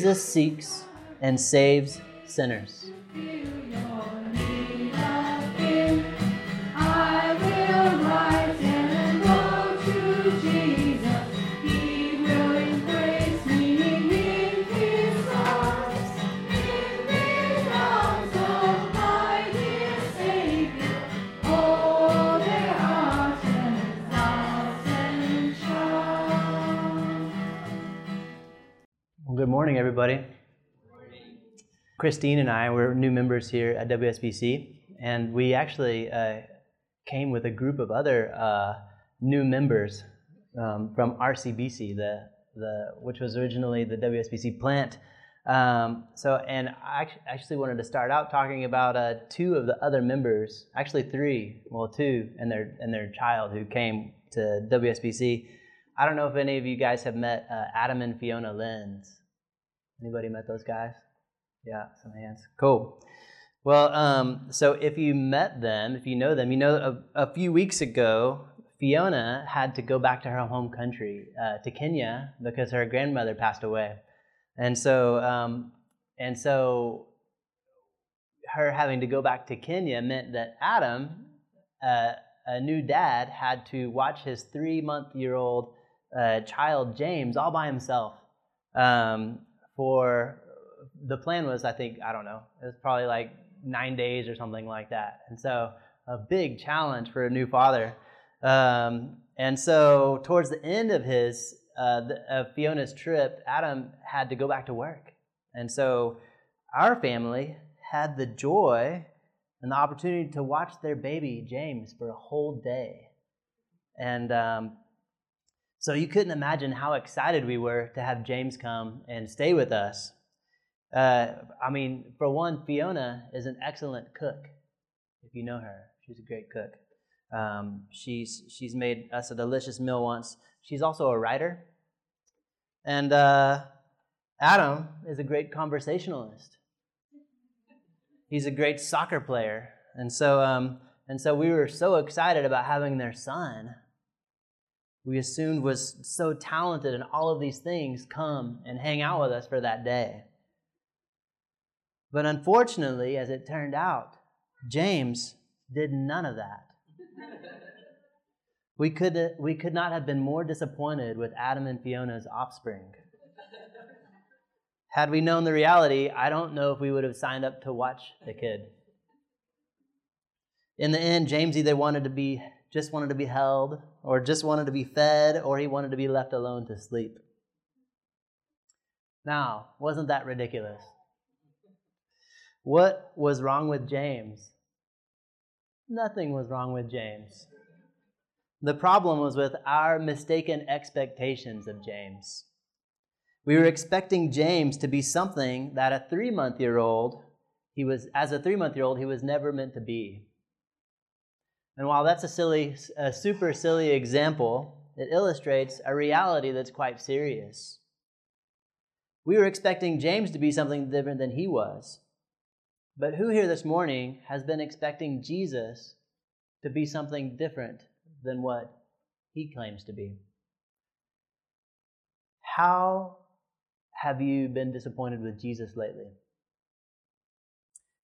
Jesus seeks and saves sinners. Everybody. Christine and I were new members here at WSBC, and we actually uh, came with a group of other uh, new members um, from RCBC, the, the, which was originally the WSBC plant. Um, so, and I actually wanted to start out talking about uh, two of the other members, actually three, well, two, and their and their child who came to WSBC. I don't know if any of you guys have met uh, Adam and Fiona Lenz. Anybody met those guys? Yeah, some hands. Cool. Well, um, so if you met them, if you know them, you know a, a few weeks ago, Fiona had to go back to her home country, uh, to Kenya, because her grandmother passed away, and so um, and so her having to go back to Kenya meant that Adam, uh, a new dad, had to watch his three-month-year-old uh, child James all by himself um, for the plan was I think I don't know it was probably like nine days or something like that, and so a big challenge for a new father. Um, and so towards the end of his uh, the, of Fiona's trip, Adam had to go back to work, and so our family had the joy and the opportunity to watch their baby James for a whole day, and um, so you couldn't imagine how excited we were to have James come and stay with us. Uh, I mean, for one, Fiona is an excellent cook. If you know her, she's a great cook. Um, she's she's made us a delicious meal once. She's also a writer, and uh, Adam is a great conversationalist. He's a great soccer player, and so um, and so we were so excited about having their son we assumed was so talented and all of these things come and hang out with us for that day. But unfortunately, as it turned out, James did none of that. We could, we could not have been more disappointed with Adam and Fiona's offspring. Had we known the reality, I don't know if we would have signed up to watch the kid. In the end, James either wanted to be just wanted to be held, or just wanted to be fed, or he wanted to be left alone to sleep. Now, wasn't that ridiculous? What was wrong with James? Nothing was wrong with James. The problem was with our mistaken expectations of James. We were expecting James to be something that a three month year old, he was, as a three month year old, he was never meant to be. And while that's a silly, a super silly example, it illustrates a reality that's quite serious. We were expecting James to be something different than he was. But who here this morning has been expecting Jesus to be something different than what he claims to be? How have you been disappointed with Jesus lately?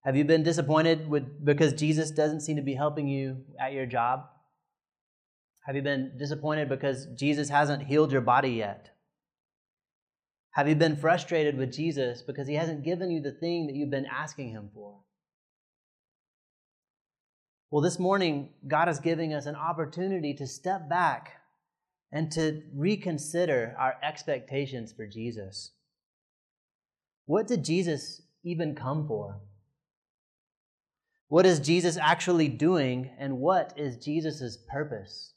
Have you been disappointed with, because Jesus doesn't seem to be helping you at your job? Have you been disappointed because Jesus hasn't healed your body yet? Have you been frustrated with Jesus because he hasn't given you the thing that you've been asking him for? Well, this morning, God is giving us an opportunity to step back and to reconsider our expectations for Jesus. What did Jesus even come for? What is Jesus actually doing, and what is Jesus' purpose?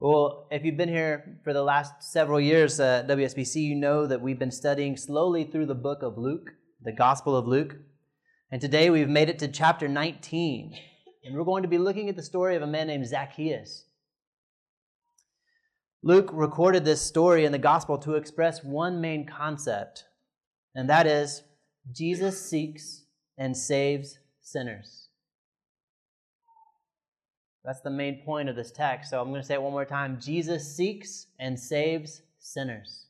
Well, if you've been here for the last several years uh, at WSBC, you know that we've been studying slowly through the book of Luke, the Gospel of Luke. And today we've made it to chapter 19. And we're going to be looking at the story of a man named Zacchaeus. Luke recorded this story in the Gospel to express one main concept, and that is Jesus seeks and saves sinners. That's the main point of this text. So I'm going to say it one more time Jesus seeks and saves sinners.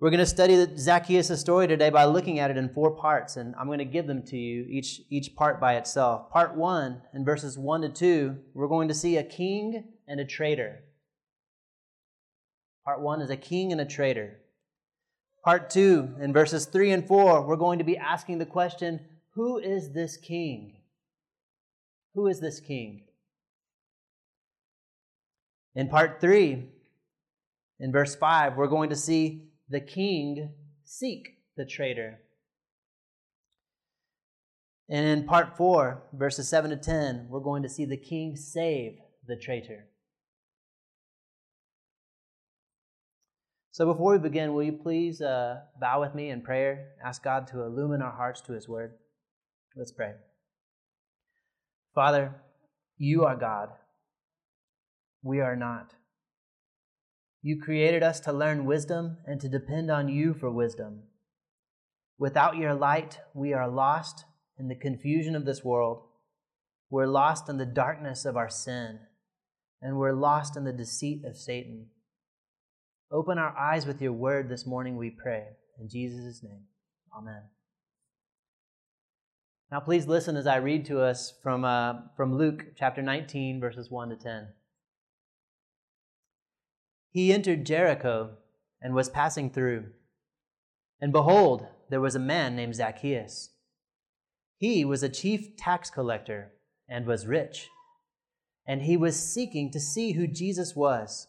We're going to study Zacchaeus' story today by looking at it in four parts, and I'm going to give them to you, each, each part by itself. Part one, in verses one to two, we're going to see a king and a traitor. Part one is a king and a traitor. Part two, in verses three and four, we're going to be asking the question Who is this king? Who is this king? In part three, in verse five, we're going to see the king seek the traitor. And in part four, verses 7 to 10, we're going to see the king save the traitor. So before we begin, will you please uh, bow with me in prayer? Ask God to illumine our hearts to his word. Let's pray. Father, you are God. We are not. You created us to learn wisdom and to depend on you for wisdom. Without your light, we are lost in the confusion of this world. We're lost in the darkness of our sin, and we're lost in the deceit of Satan. Open our eyes with your word this morning, we pray. In Jesus' name, amen. Now, please listen as I read to us from, uh, from Luke chapter 19, verses 1 to 10. He entered Jericho and was passing through. And behold, there was a man named Zacchaeus. He was a chief tax collector and was rich. And he was seeking to see who Jesus was.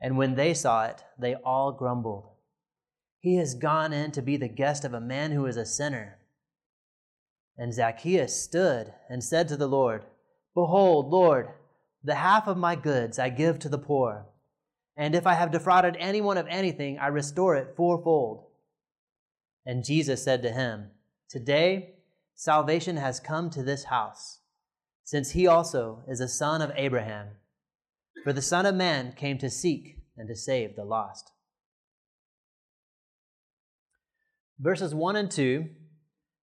And when they saw it, they all grumbled. He has gone in to be the guest of a man who is a sinner. And Zacchaeus stood and said to the Lord, Behold, Lord, the half of my goods I give to the poor. And if I have defrauded anyone of anything, I restore it fourfold. And Jesus said to him, Today salvation has come to this house, since he also is a son of Abraham. For the Son of Man came to seek and to save the lost. Verses 1 and 2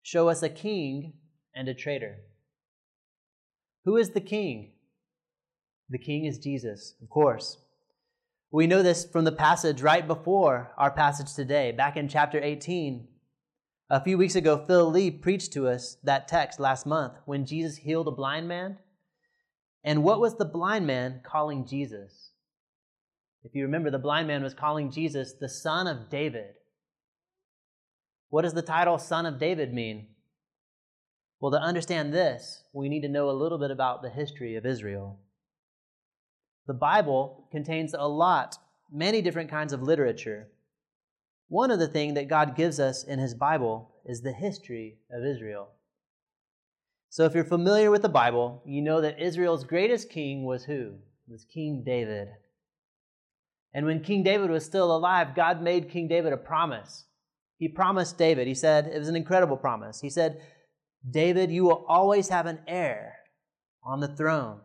show us a king and a traitor. Who is the king? The king is Jesus, of course. We know this from the passage right before our passage today, back in chapter 18. A few weeks ago, Phil Lee preached to us that text last month when Jesus healed a blind man. And what was the blind man calling Jesus? If you remember, the blind man was calling Jesus the Son of David. What does the title Son of David mean? Well, to understand this, we need to know a little bit about the history of Israel. The Bible contains a lot, many different kinds of literature. One of the things that God gives us in His Bible is the history of Israel. So, if you're familiar with the Bible, you know that Israel's greatest king was who? It was King David. And when King David was still alive, God made King David a promise. He promised David, he said, it was an incredible promise. He said, David, you will always have an heir on the throne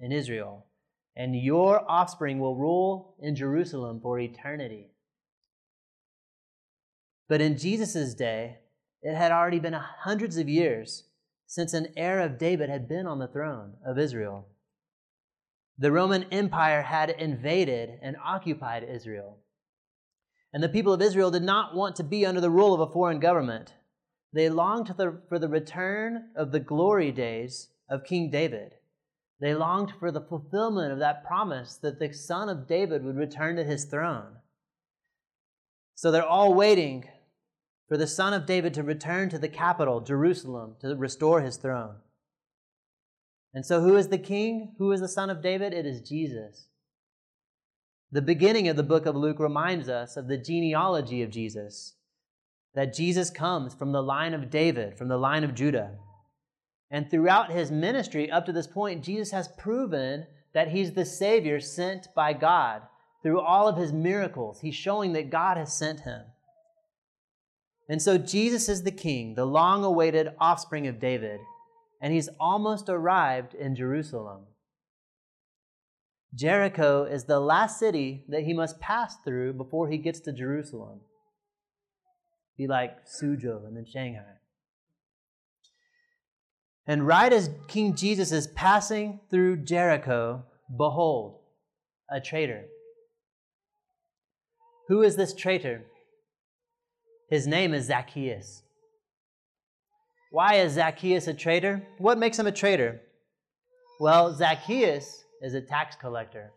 in Israel and your offspring will rule in Jerusalem for eternity. But in Jesus' day, it had already been hundreds of years since an heir of David had been on the throne of Israel. The Roman Empire had invaded and occupied Israel. And the people of Israel did not want to be under the rule of a foreign government. They longed for the return of the glory days of King David they longed for the fulfillment of that promise that the son of David would return to his throne. So they're all waiting for the son of David to return to the capital, Jerusalem, to restore his throne. And so, who is the king? Who is the son of David? It is Jesus. The beginning of the book of Luke reminds us of the genealogy of Jesus, that Jesus comes from the line of David, from the line of Judah. And throughout his ministry up to this point, Jesus has proven that he's the Savior sent by God. Through all of his miracles, he's showing that God has sent him. And so Jesus is the king, the long awaited offspring of David, and he's almost arrived in Jerusalem. Jericho is the last city that he must pass through before he gets to Jerusalem. Be like Suzhou and then Shanghai. And right as King Jesus is passing through Jericho, behold, a traitor. Who is this traitor? His name is Zacchaeus. Why is Zacchaeus a traitor? What makes him a traitor? Well, Zacchaeus is a tax collector.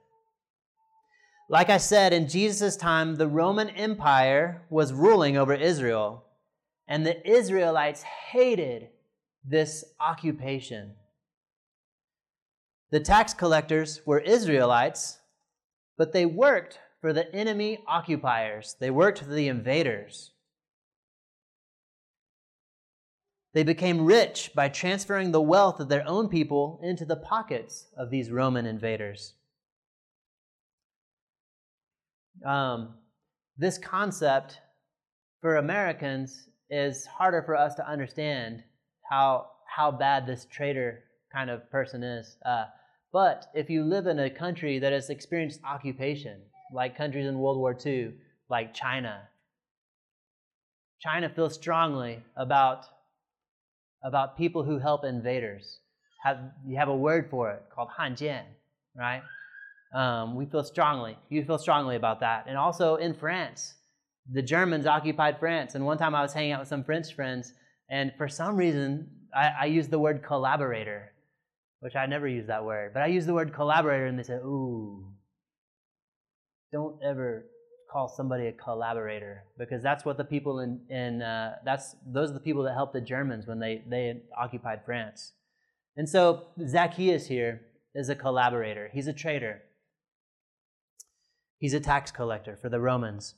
Like I said, in Jesus' time, the Roman Empire was ruling over Israel, and the Israelites hated this occupation. The tax collectors were Israelites, but they worked for the enemy occupiers, they worked for the invaders. They became rich by transferring the wealth of their own people into the pockets of these Roman invaders. Um, this concept for Americans is harder for us to understand how how bad this traitor kind of person is. Uh, but if you live in a country that has experienced occupation, like countries in World War II, like China, China feels strongly about about people who help invaders. Have you have a word for it called hanjian, right? Um, we feel strongly. You feel strongly about that. And also in France, the Germans occupied France. And one time I was hanging out with some French friends, and for some reason I, I used the word collaborator, which I never use that word, but I used the word collaborator, and they said, "Ooh, don't ever call somebody a collaborator because that's what the people in, in uh, that's those are the people that helped the Germans when they they occupied France. And so Zacchaeus here is a collaborator. He's a traitor. He's a tax collector for the Romans.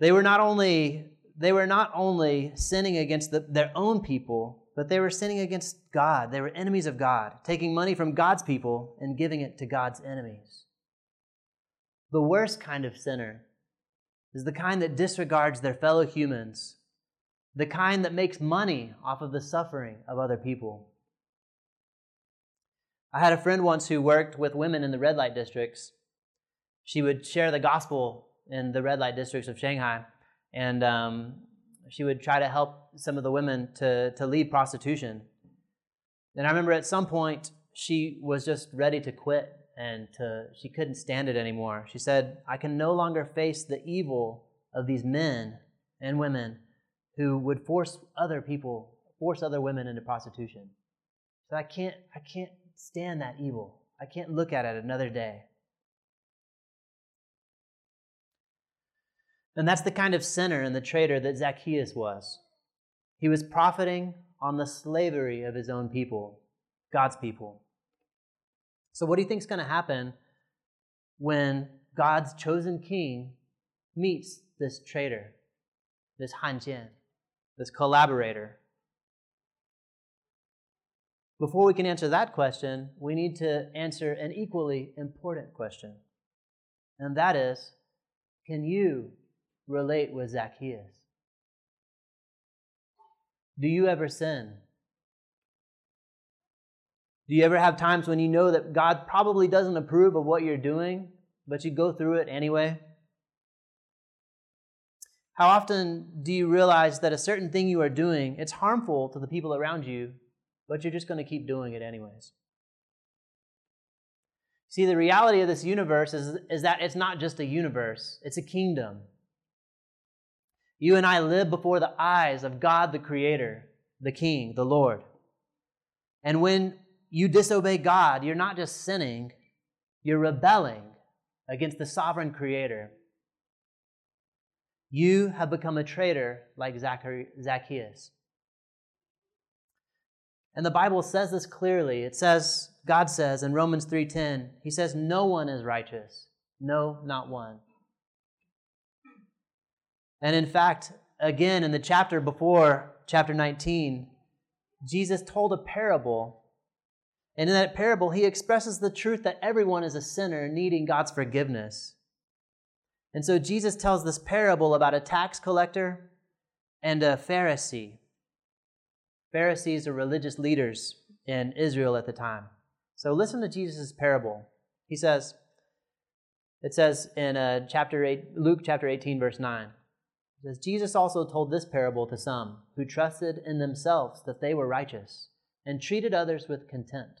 They were not only they were not only sinning against the, their own people, but they were sinning against God. They were enemies of God, taking money from God's people and giving it to God's enemies. The worst kind of sinner is the kind that disregards their fellow humans, the kind that makes money off of the suffering of other people. I had a friend once who worked with women in the red light districts. She would share the gospel in the red light districts of Shanghai, and um, she would try to help some of the women to, to leave prostitution. And I remember at some point she was just ready to quit and to, she couldn't stand it anymore. She said, I can no longer face the evil of these men and women who would force other people, force other women into prostitution. So I can't, I can't stand that evil. I can't look at it another day. And that's the kind of sinner and the traitor that Zacchaeus was. He was profiting on the slavery of his own people, God's people. So, what do you think is going to happen when God's chosen king meets this traitor, this Han Jian, this collaborator? Before we can answer that question, we need to answer an equally important question. And that is can you relate with Zacchaeus? Do you ever sin? Do you ever have times when you know that God probably doesn't approve of what you're doing, but you go through it anyway? How often do you realize that a certain thing you are doing, it's harmful to the people around you, but you're just going to keep doing it anyways? See, the reality of this universe is, is that it's not just a universe, it's a kingdom. You and I live before the eyes of God the Creator, the King, the Lord. And when you disobey God, you're not just sinning, you're rebelling against the sovereign Creator. You have become a traitor like Zacchaeus. And the Bible says this clearly. It says, God says in Romans 3:10, he says no one is righteous. No, not one. And in fact, again in the chapter before chapter 19, Jesus told a parable and in that parable, he expresses the truth that everyone is a sinner needing God's forgiveness. And so Jesus tells this parable about a tax collector and a Pharisee. Pharisees are religious leaders in Israel at the time. So listen to Jesus' parable. He says, it says in uh, chapter 8, Luke chapter 18, verse 9, it says, Jesus also told this parable to some who trusted in themselves that they were righteous and treated others with contempt.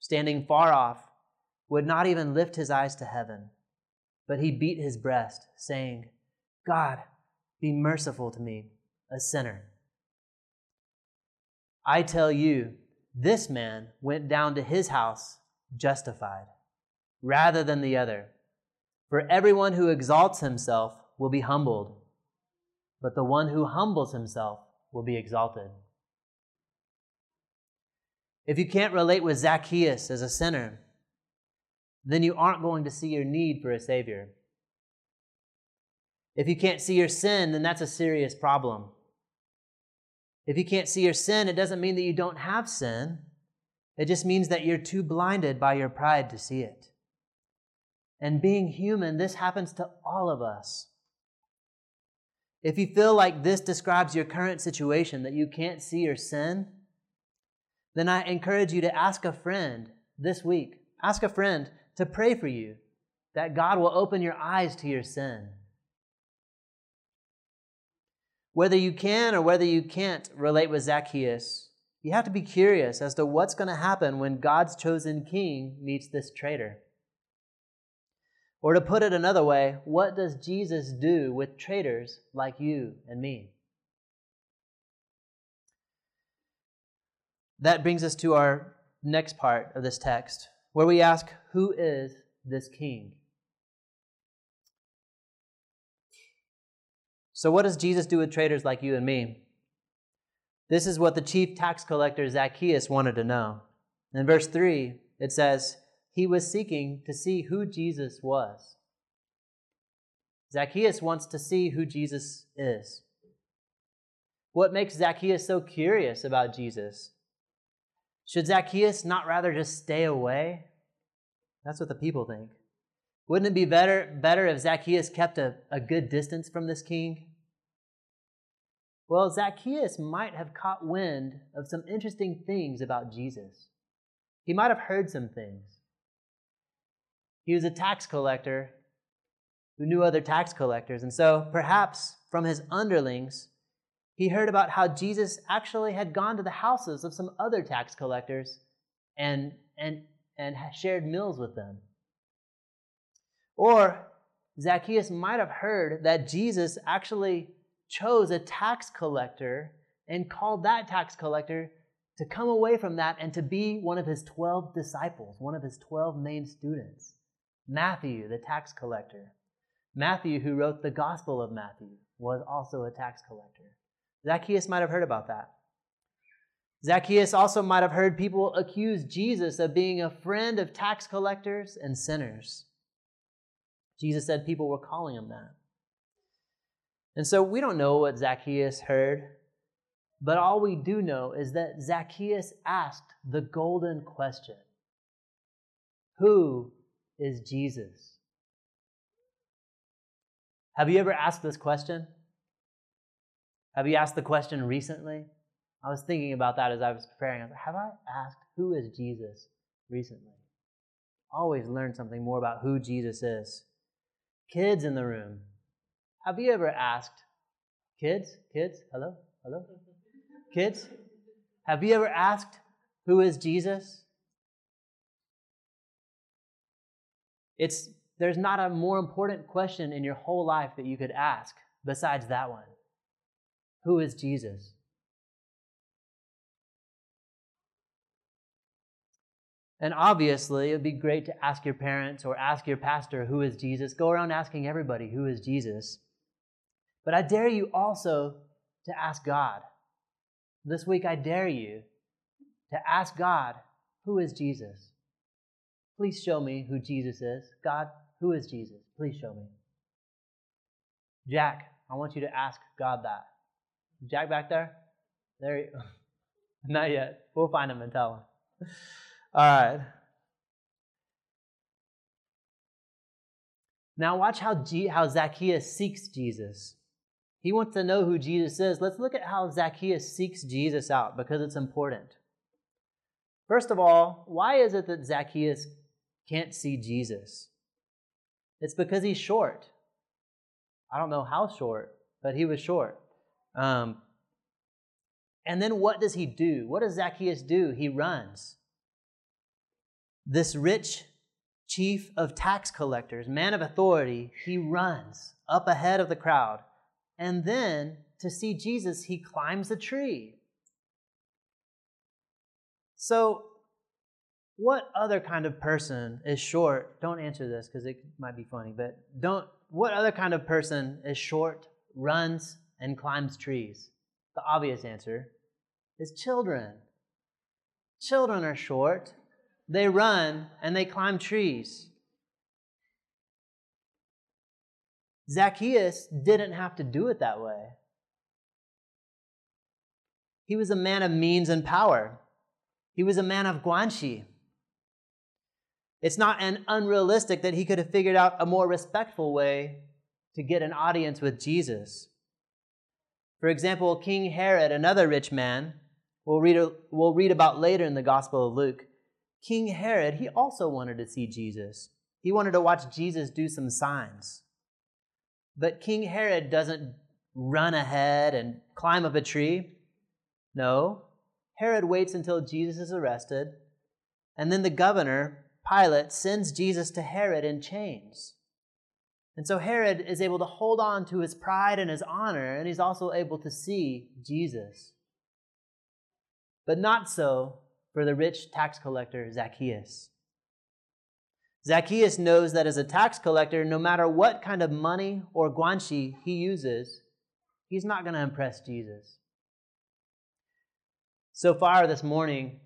standing far off, would not even lift his eyes to heaven, but he beat his breast, saying, God, be merciful to me, a sinner. I tell you, this man went down to his house justified, rather than the other. For everyone who exalts himself will be humbled, but the one who humbles himself will be exalted. If you can't relate with Zacchaeus as a sinner, then you aren't going to see your need for a Savior. If you can't see your sin, then that's a serious problem. If you can't see your sin, it doesn't mean that you don't have sin. It just means that you're too blinded by your pride to see it. And being human, this happens to all of us. If you feel like this describes your current situation, that you can't see your sin, then I encourage you to ask a friend this week. Ask a friend to pray for you that God will open your eyes to your sin. Whether you can or whether you can't relate with Zacchaeus, you have to be curious as to what's going to happen when God's chosen king meets this traitor. Or to put it another way, what does Jesus do with traitors like you and me? That brings us to our next part of this text, where we ask, Who is this king? So, what does Jesus do with traitors like you and me? This is what the chief tax collector Zacchaeus wanted to know. In verse 3, it says, He was seeking to see who Jesus was. Zacchaeus wants to see who Jesus is. What makes Zacchaeus so curious about Jesus? Should Zacchaeus not rather just stay away? That's what the people think. Wouldn't it be better, better if Zacchaeus kept a, a good distance from this king? Well, Zacchaeus might have caught wind of some interesting things about Jesus. He might have heard some things. He was a tax collector who knew other tax collectors, and so perhaps from his underlings, he heard about how Jesus actually had gone to the houses of some other tax collectors and, and, and shared meals with them. Or Zacchaeus might have heard that Jesus actually chose a tax collector and called that tax collector to come away from that and to be one of his 12 disciples, one of his 12 main students. Matthew, the tax collector. Matthew, who wrote the Gospel of Matthew, was also a tax collector. Zacchaeus might have heard about that. Zacchaeus also might have heard people accuse Jesus of being a friend of tax collectors and sinners. Jesus said people were calling him that. And so we don't know what Zacchaeus heard, but all we do know is that Zacchaeus asked the golden question Who is Jesus? Have you ever asked this question? Have you asked the question recently? I was thinking about that as I was preparing. I was like, have I asked who is Jesus recently? Always learn something more about who Jesus is. Kids in the room, have you ever asked, kids, kids, hello, hello, kids, have you ever asked who is Jesus? It's there's not a more important question in your whole life that you could ask besides that one. Who is Jesus? And obviously, it would be great to ask your parents or ask your pastor, Who is Jesus? Go around asking everybody, Who is Jesus? But I dare you also to ask God. This week, I dare you to ask God, who is Jesus? Please show me who Jesus is. God, who is Jesus? Please show me. Jack, I want you to ask God that. Jack back there? There you Not yet. We'll find him and tell him. All right. Now watch how, G- how Zacchaeus seeks Jesus. He wants to know who Jesus is. Let's look at how Zacchaeus seeks Jesus out because it's important. First of all, why is it that Zacchaeus can't see Jesus? It's because he's short. I don't know how short, but he was short. Um, and then what does he do? What does Zacchaeus do? He runs. This rich chief of tax collectors, man of authority, he runs up ahead of the crowd. And then to see Jesus, he climbs a tree. So, what other kind of person is short? Don't answer this because it might be funny, but don't. What other kind of person is short, runs, and climbs trees? The obvious answer is children. Children are short, they run, and they climb trees. Zacchaeus didn't have to do it that way. He was a man of means and power. He was a man of guanxi. It's not an unrealistic that he could have figured out a more respectful way to get an audience with Jesus. For example, King Herod, another rich man, we'll read, we'll read about later in the Gospel of Luke. King Herod, he also wanted to see Jesus. He wanted to watch Jesus do some signs. But King Herod doesn't run ahead and climb up a tree. No, Herod waits until Jesus is arrested, and then the governor, Pilate, sends Jesus to Herod in chains. And so Herod is able to hold on to his pride and his honor, and he's also able to see Jesus. But not so for the rich tax collector Zacchaeus. Zacchaeus knows that as a tax collector, no matter what kind of money or guanxi he uses, he's not going to impress Jesus. So far this morning,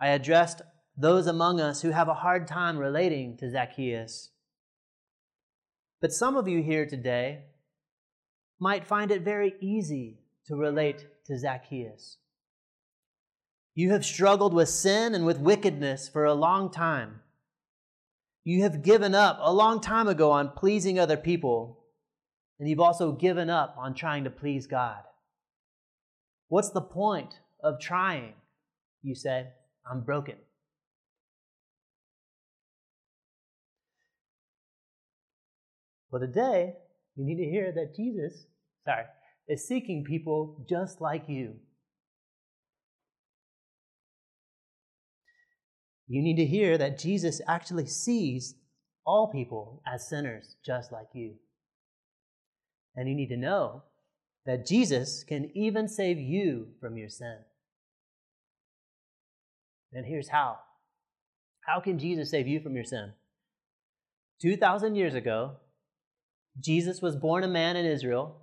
I addressed those among us who have a hard time relating to Zacchaeus. But some of you here today might find it very easy to relate to Zacchaeus. You have struggled with sin and with wickedness for a long time. You have given up a long time ago on pleasing other people, and you've also given up on trying to please God. What's the point of trying? You say, I'm broken. Well, today, you need to hear that Jesus, sorry, is seeking people just like you. You need to hear that Jesus actually sees all people as sinners just like you. And you need to know that Jesus can even save you from your sin. And here's how. How can Jesus save you from your sin? 2,000 years ago, Jesus was born a man in Israel.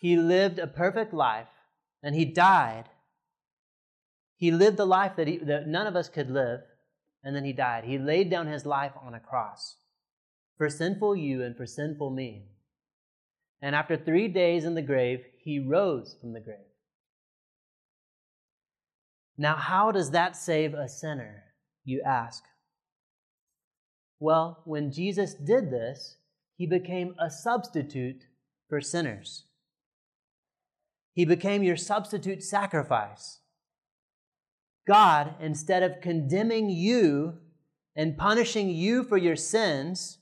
He lived a perfect life and he died. He lived the life that, he, that none of us could live, and then he died. He laid down his life on a cross for sinful you and for sinful me. And after three days in the grave, he rose from the grave. Now, how does that save a sinner, you ask? Well, when Jesus did this, he became a substitute for sinners. He became your substitute sacrifice. God, instead of condemning you and punishing you for your sins,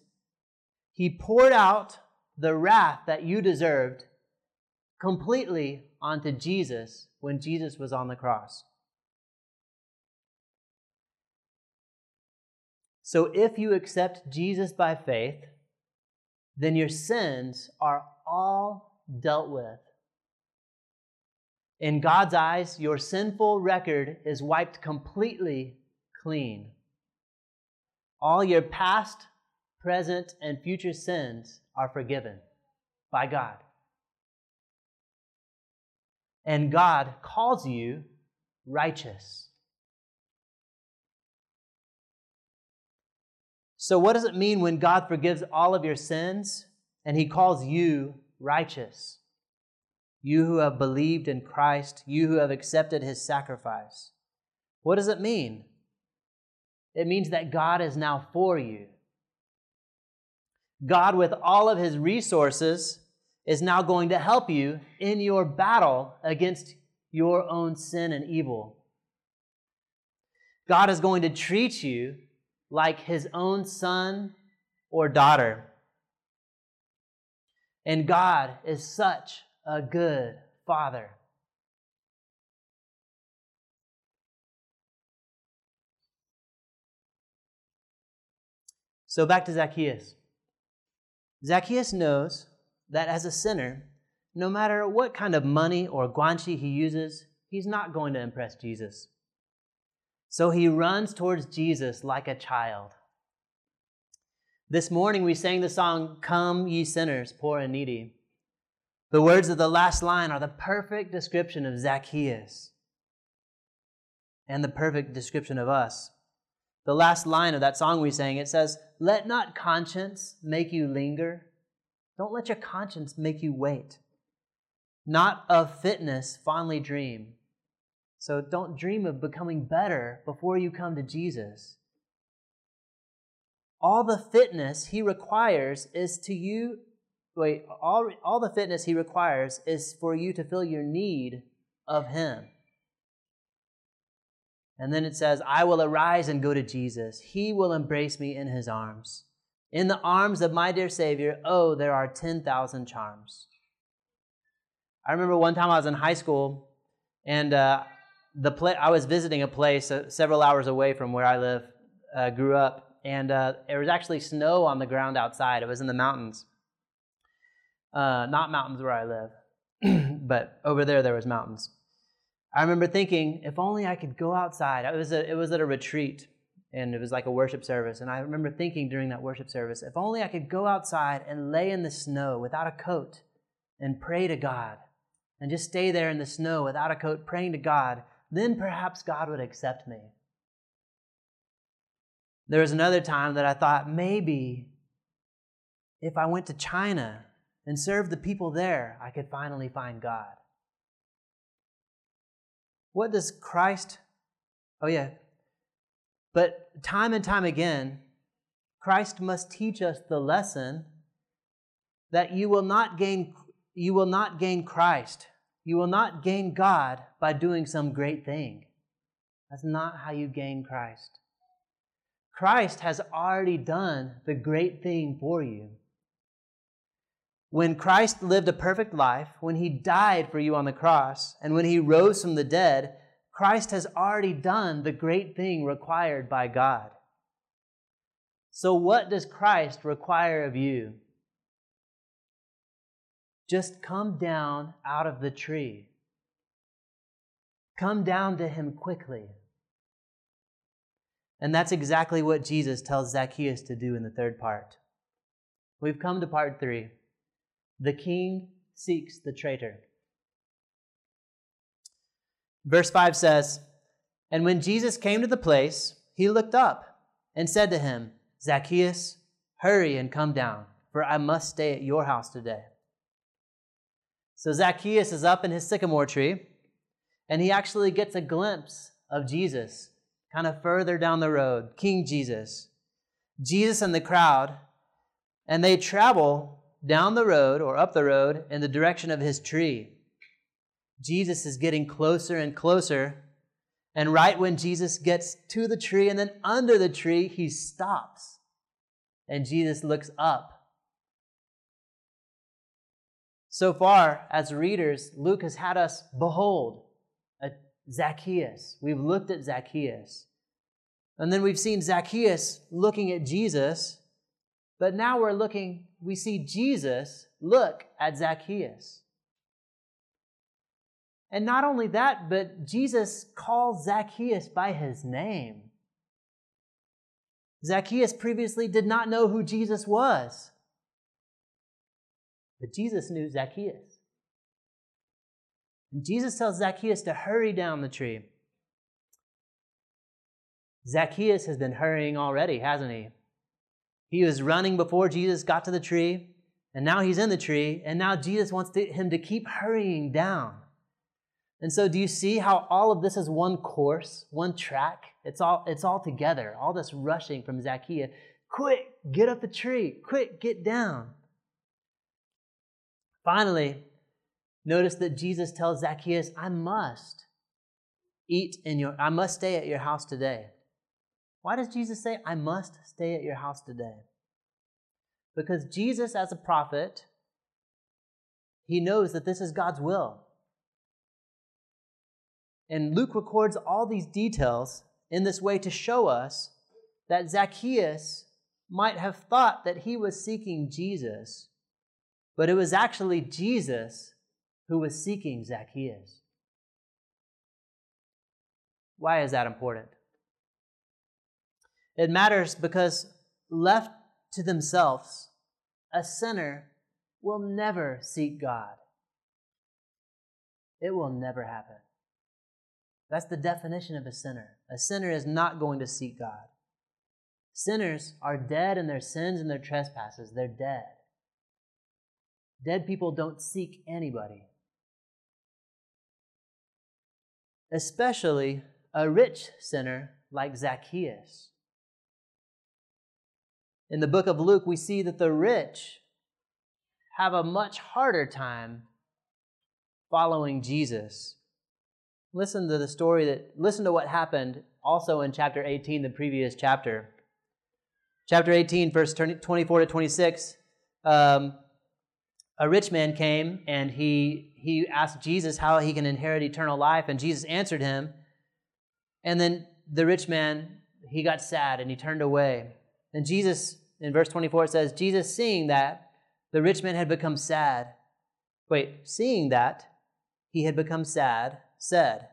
he poured out the wrath that you deserved completely onto Jesus when Jesus was on the cross. So if you accept Jesus by faith, then your sins are all dealt with. In God's eyes, your sinful record is wiped completely clean. All your past, present, and future sins are forgiven by God. And God calls you righteous. So, what does it mean when God forgives all of your sins and He calls you righteous? You who have believed in Christ, you who have accepted His sacrifice. What does it mean? It means that God is now for you. God, with all of His resources, is now going to help you in your battle against your own sin and evil. God is going to treat you like his own son or daughter. And God is such a good father. So back to Zacchaeus. Zacchaeus knows that as a sinner, no matter what kind of money or guanxi he uses, he's not going to impress Jesus. So he runs towards Jesus like a child. This morning we sang the song, Come, ye sinners, poor and needy. The words of the last line are the perfect description of Zacchaeus and the perfect description of us. The last line of that song we sang, it says, Let not conscience make you linger. Don't let your conscience make you wait. Not of fitness fondly dream. So don't dream of becoming better before you come to Jesus. All the fitness he requires is to you, wait, all, all the fitness he requires is for you to fill your need of him. And then it says, I will arise and go to Jesus. He will embrace me in his arms. In the arms of my dear Savior, oh, there are 10,000 charms. I remember one time I was in high school, and uh, the I was visiting a place uh, several hours away from where I live, uh, grew up, and uh, there was actually snow on the ground outside. It was in the mountains. Uh, not mountains where I live, but over there there was mountains. I remember thinking, if only I could go outside. It was, a, it was at a retreat, and it was like a worship service. And I remember thinking during that worship service, if only I could go outside and lay in the snow without a coat and pray to God, and just stay there in the snow without a coat praying to God then perhaps God would accept me. There was another time that I thought maybe if I went to China and served the people there, I could finally find God. What does Christ, oh yeah, but time and time again, Christ must teach us the lesson that you will not gain, you will not gain Christ you will not gain God by doing some great thing. That's not how you gain Christ. Christ has already done the great thing for you. When Christ lived a perfect life, when he died for you on the cross, and when he rose from the dead, Christ has already done the great thing required by God. So, what does Christ require of you? Just come down out of the tree. Come down to him quickly. And that's exactly what Jesus tells Zacchaeus to do in the third part. We've come to part three. The king seeks the traitor. Verse 5 says, And when Jesus came to the place, he looked up and said to him, Zacchaeus, hurry and come down, for I must stay at your house today. So Zacchaeus is up in his sycamore tree, and he actually gets a glimpse of Jesus kind of further down the road, King Jesus. Jesus and the crowd, and they travel down the road or up the road in the direction of his tree. Jesus is getting closer and closer. And right when Jesus gets to the tree and then under the tree, he stops. And Jesus looks up so far, as readers, Luke has had us behold uh, Zacchaeus. We've looked at Zacchaeus. And then we've seen Zacchaeus looking at Jesus, but now we're looking, we see Jesus look at Zacchaeus. And not only that, but Jesus calls Zacchaeus by his name. Zacchaeus previously did not know who Jesus was. But Jesus knew Zacchaeus. And Jesus tells Zacchaeus to hurry down the tree. Zacchaeus has been hurrying already, hasn't he? He was running before Jesus got to the tree, and now he's in the tree, and now Jesus wants to, him to keep hurrying down. And so, do you see how all of this is one course, one track? It's all, it's all together. All this rushing from Zacchaeus. Quick, get up the tree. Quick, get down. Finally, notice that Jesus tells Zacchaeus, I must eat in your, I must stay at your house today. Why does Jesus say, I must stay at your house today? Because Jesus, as a prophet, he knows that this is God's will. And Luke records all these details in this way to show us that Zacchaeus might have thought that he was seeking Jesus, but it was actually Jesus who was seeking Zacchaeus. Why is that important? It matters because left to themselves, a sinner will never seek God. It will never happen. That's the definition of a sinner. A sinner is not going to seek God. Sinners are dead in their sins and their trespasses. They're dead. Dead people don't seek anybody. Especially a rich sinner like Zacchaeus. In the book of Luke, we see that the rich have a much harder time following Jesus listen to the story that, listen to what happened also in chapter 18, the previous chapter. Chapter 18, verse 24 to 26. Um, a rich man came and he, he asked Jesus how he can inherit eternal life, and Jesus answered him. And then the rich man, he got sad and he turned away. And Jesus, in verse 24, it says, Jesus, seeing that the rich man had become sad, wait, seeing that he had become sad, said,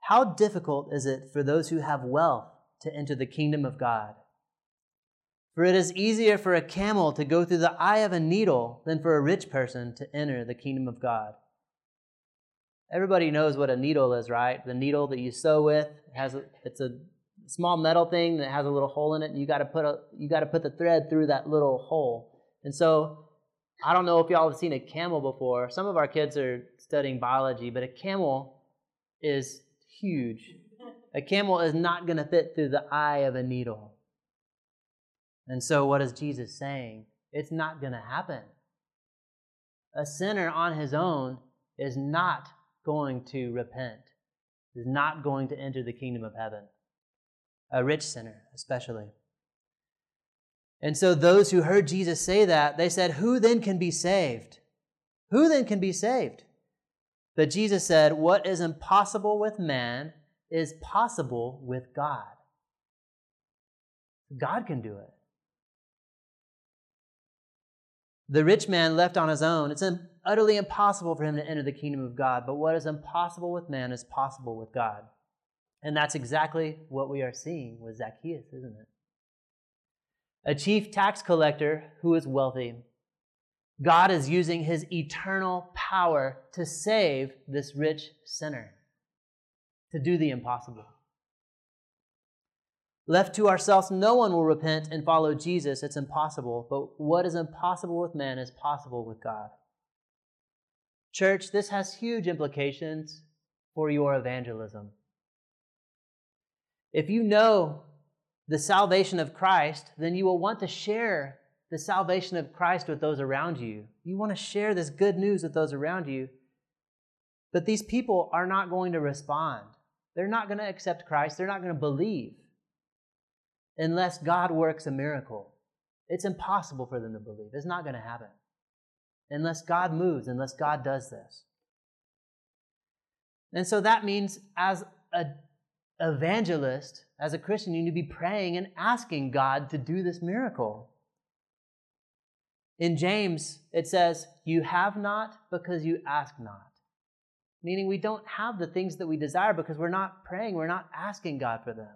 How difficult is it for those who have wealth to enter the kingdom of God? For it is easier for a camel to go through the eye of a needle than for a rich person to enter the kingdom of God. Everybody knows what a needle is, right? The needle that you sew with it has a, it's a small metal thing that has a little hole in it, and you got to put a you got to put the thread through that little hole. And so, I don't know if y'all have seen a camel before. Some of our kids are studying biology, but a camel is huge. A camel is not going to fit through the eye of a needle. And so, what is Jesus saying? It's not going to happen. A sinner on his own is not going to repent, is not going to enter the kingdom of heaven. A rich sinner, especially. And so, those who heard Jesus say that, they said, Who then can be saved? Who then can be saved? But Jesus said, What is impossible with man is possible with God. God can do it. The rich man left on his own, it's utterly impossible for him to enter the kingdom of God. But what is impossible with man is possible with God. And that's exactly what we are seeing with Zacchaeus, isn't it? A chief tax collector who is wealthy God is using his eternal power to save this rich sinner, to do the impossible. Left to ourselves, no one will repent and follow Jesus. It's impossible. But what is impossible with man is possible with God. Church, this has huge implications for your evangelism. If you know the salvation of Christ, then you will want to share the salvation of Christ with those around you. You want to share this good news with those around you. But these people are not going to respond. They're not going to accept Christ. They're not going to believe unless God works a miracle. It's impossible for them to believe. It's not going to happen unless God moves, unless God does this. And so that means, as an evangelist, as a Christian, you need to be praying and asking God to do this miracle. In James, it says, You have not because you ask not. Meaning we don't have the things that we desire because we're not praying, we're not asking God for them.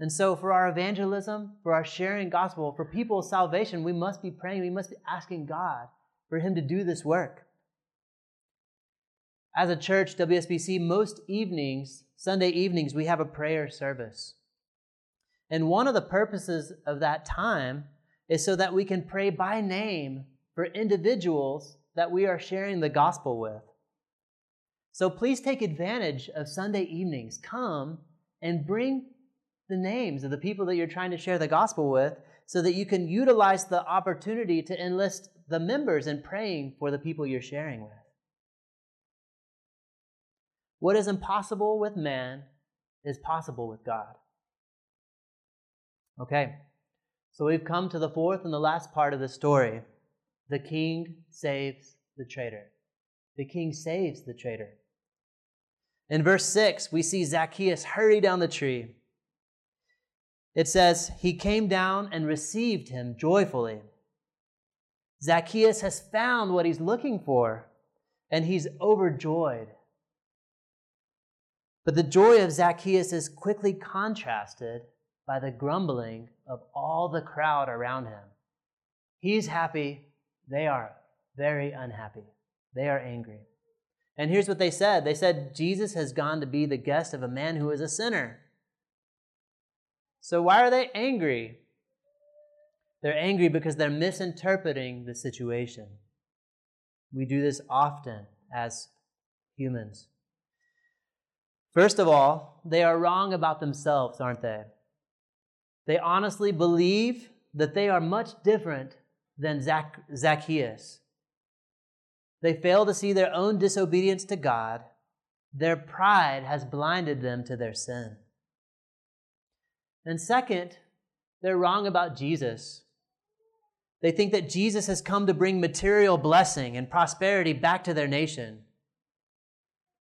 And so, for our evangelism, for our sharing gospel, for people's salvation, we must be praying, we must be asking God for Him to do this work. As a church, WSBC, most evenings, Sunday evenings, we have a prayer service. And one of the purposes of that time is so that we can pray by name for individuals that we are sharing the gospel with. So please take advantage of Sunday evenings. Come and bring the names of the people that you're trying to share the gospel with so that you can utilize the opportunity to enlist the members in praying for the people you're sharing with. What is impossible with man is possible with God. Okay, so we've come to the fourth and the last part of the story. The king saves the traitor. The king saves the traitor. In verse 6, we see Zacchaeus hurry down the tree. It says, He came down and received him joyfully. Zacchaeus has found what he's looking for, and he's overjoyed. But the joy of Zacchaeus is quickly contrasted by the grumbling of all the crowd around him. He's happy, they are very unhappy. They are angry. And here's what they said they said, Jesus has gone to be the guest of a man who is a sinner. So why are they angry? They're angry because they're misinterpreting the situation. We do this often as humans. First of all, they are wrong about themselves, aren't they? They honestly believe that they are much different than Zac- Zacchaeus. They fail to see their own disobedience to God. Their pride has blinded them to their sin. And second, they're wrong about Jesus. They think that Jesus has come to bring material blessing and prosperity back to their nation.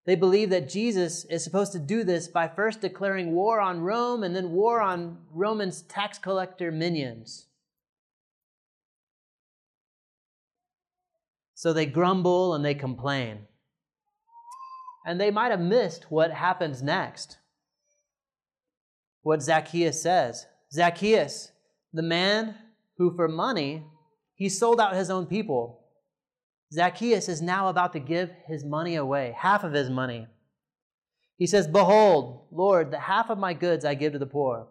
They believe that Jesus is supposed to do this by first declaring war on Rome and then war on Roman's tax collector minions. So they grumble and they complain. And they might have missed what happens next. What Zacchaeus says Zacchaeus, the man who for money he sold out his own people. Zacchaeus is now about to give his money away, half of his money. He says, Behold, Lord, the half of my goods I give to the poor.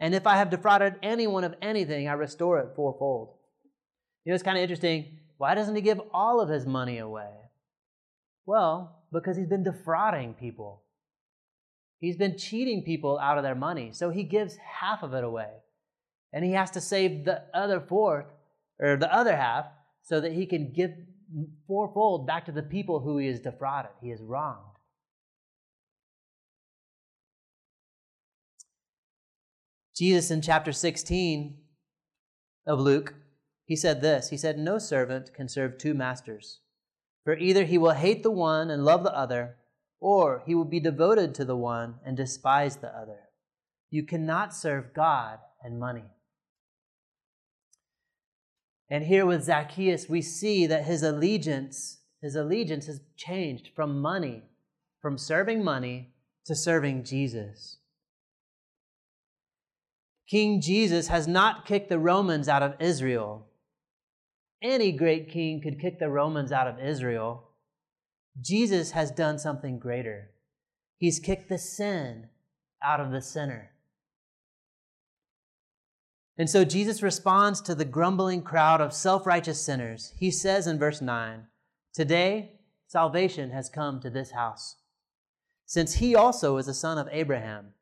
And if I have defrauded anyone of anything, I restore it fourfold. You know, it's kind of interesting. Why doesn't he give all of his money away? Well, because he's been defrauding people. He's been cheating people out of their money. So he gives half of it away. And he has to save the other fourth, or the other half, so that he can give fourfold back to the people who he has defrauded, he has wronged. Jesus in chapter 16 of Luke, he said this He said, No servant can serve two masters, for either he will hate the one and love the other, or he will be devoted to the one and despise the other. You cannot serve God and money. And here with Zacchaeus, we see that his allegiance, his allegiance has changed from money, from serving money to serving Jesus. King Jesus has not kicked the Romans out of Israel. Any great king could kick the Romans out of Israel. Jesus has done something greater. He's kicked the sin out of the sinner. And so Jesus responds to the grumbling crowd of self righteous sinners. He says in verse 9, Today salvation has come to this house, since he also is a son of Abraham.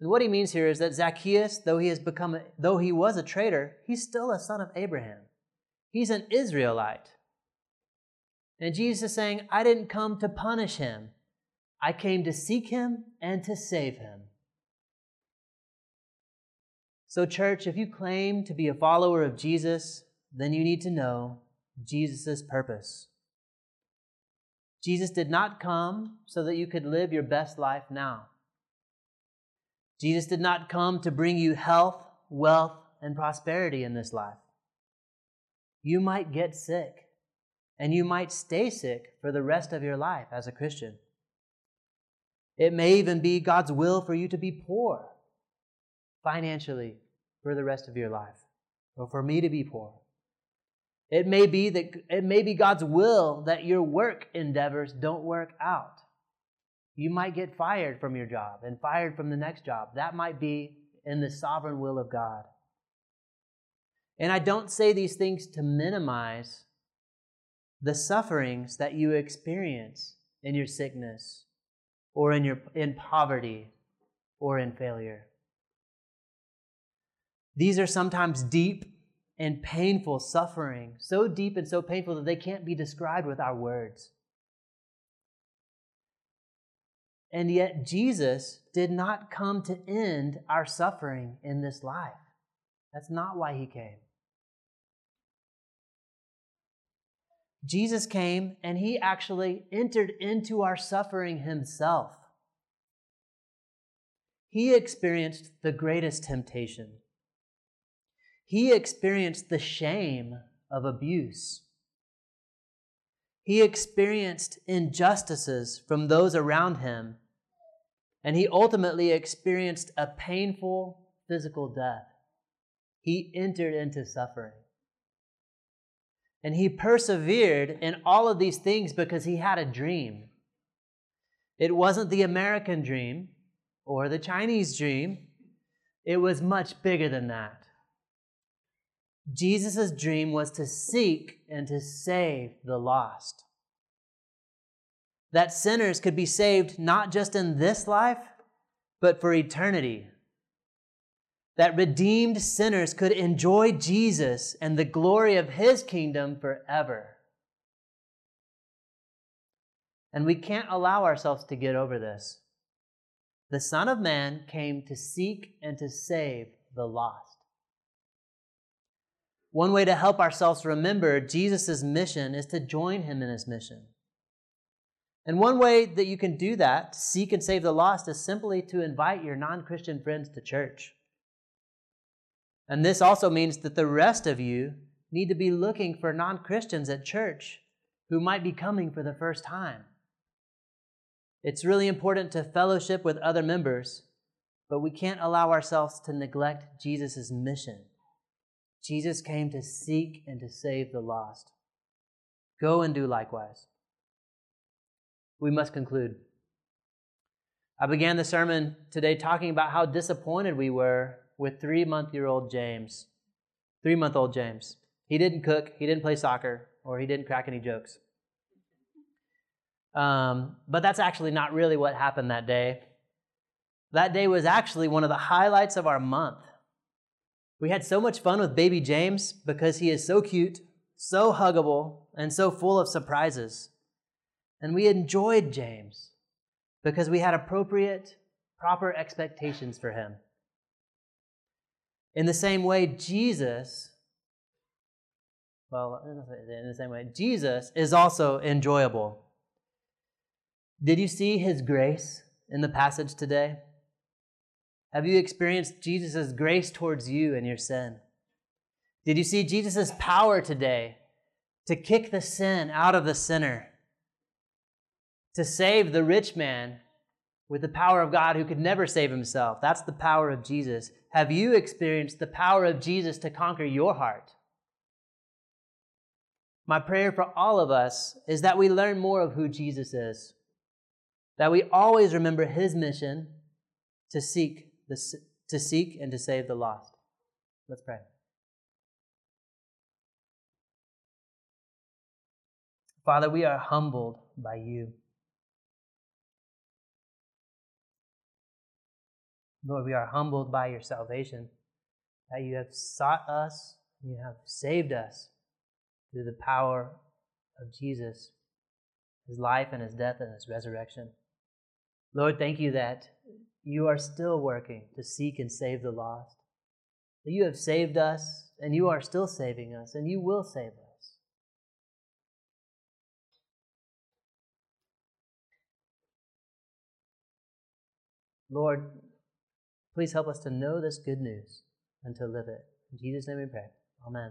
And what he means here is that Zacchaeus, though he has become, a, though he was a traitor, he's still a son of Abraham. He's an Israelite. And Jesus is saying, I didn't come to punish him. I came to seek him and to save him. So, church, if you claim to be a follower of Jesus, then you need to know Jesus' purpose. Jesus did not come so that you could live your best life now. Jesus did not come to bring you health, wealth, and prosperity in this life. You might get sick, and you might stay sick for the rest of your life as a Christian. It may even be God's will for you to be poor financially for the rest of your life, or for me to be poor. It may be that it may be God's will that your work endeavors don't work out. You might get fired from your job and fired from the next job. That might be in the sovereign will of God. And I don't say these things to minimize the sufferings that you experience in your sickness or in your in poverty or in failure. These are sometimes deep and painful suffering, so deep and so painful that they can't be described with our words. And yet, Jesus did not come to end our suffering in this life. That's not why he came. Jesus came and he actually entered into our suffering himself. He experienced the greatest temptation. He experienced the shame of abuse. He experienced injustices from those around him, and he ultimately experienced a painful physical death. He entered into suffering. And he persevered in all of these things because he had a dream. It wasn't the American dream or the Chinese dream, it was much bigger than that. Jesus' dream was to seek and to save the lost. That sinners could be saved not just in this life, but for eternity. That redeemed sinners could enjoy Jesus and the glory of his kingdom forever. And we can't allow ourselves to get over this. The Son of Man came to seek and to save the lost. One way to help ourselves remember Jesus' mission is to join him in his mission. And one way that you can do that, seek and save the lost, is simply to invite your non Christian friends to church. And this also means that the rest of you need to be looking for non Christians at church who might be coming for the first time. It's really important to fellowship with other members, but we can't allow ourselves to neglect Jesus' mission. Jesus came to seek and to save the lost. Go and do likewise. We must conclude. I began the sermon today talking about how disappointed we were with three month year old James. Three month old James. He didn't cook, he didn't play soccer, or he didn't crack any jokes. Um, but that's actually not really what happened that day. That day was actually one of the highlights of our month. We had so much fun with baby James because he is so cute, so huggable, and so full of surprises. And we enjoyed James because we had appropriate, proper expectations for him. In the same way, Jesus, well, in the same way, Jesus is also enjoyable. Did you see his grace in the passage today? Have you experienced Jesus' grace towards you and your sin? Did you see Jesus' power today to kick the sin out of the sinner? To save the rich man with the power of God who could never save himself? That's the power of Jesus. Have you experienced the power of Jesus to conquer your heart? My prayer for all of us is that we learn more of who Jesus is, that we always remember his mission to seek the, to seek and to save the lost. Let's pray. Father, we are humbled by you. Lord, we are humbled by your salvation, that you have sought us, you have saved us through the power of Jesus, his life and his death and his resurrection. Lord, thank you that you are still working to seek and save the lost. That you have saved us, and you are still saving us, and you will save us. Lord, please help us to know this good news and to live it. In Jesus' name we pray. Amen.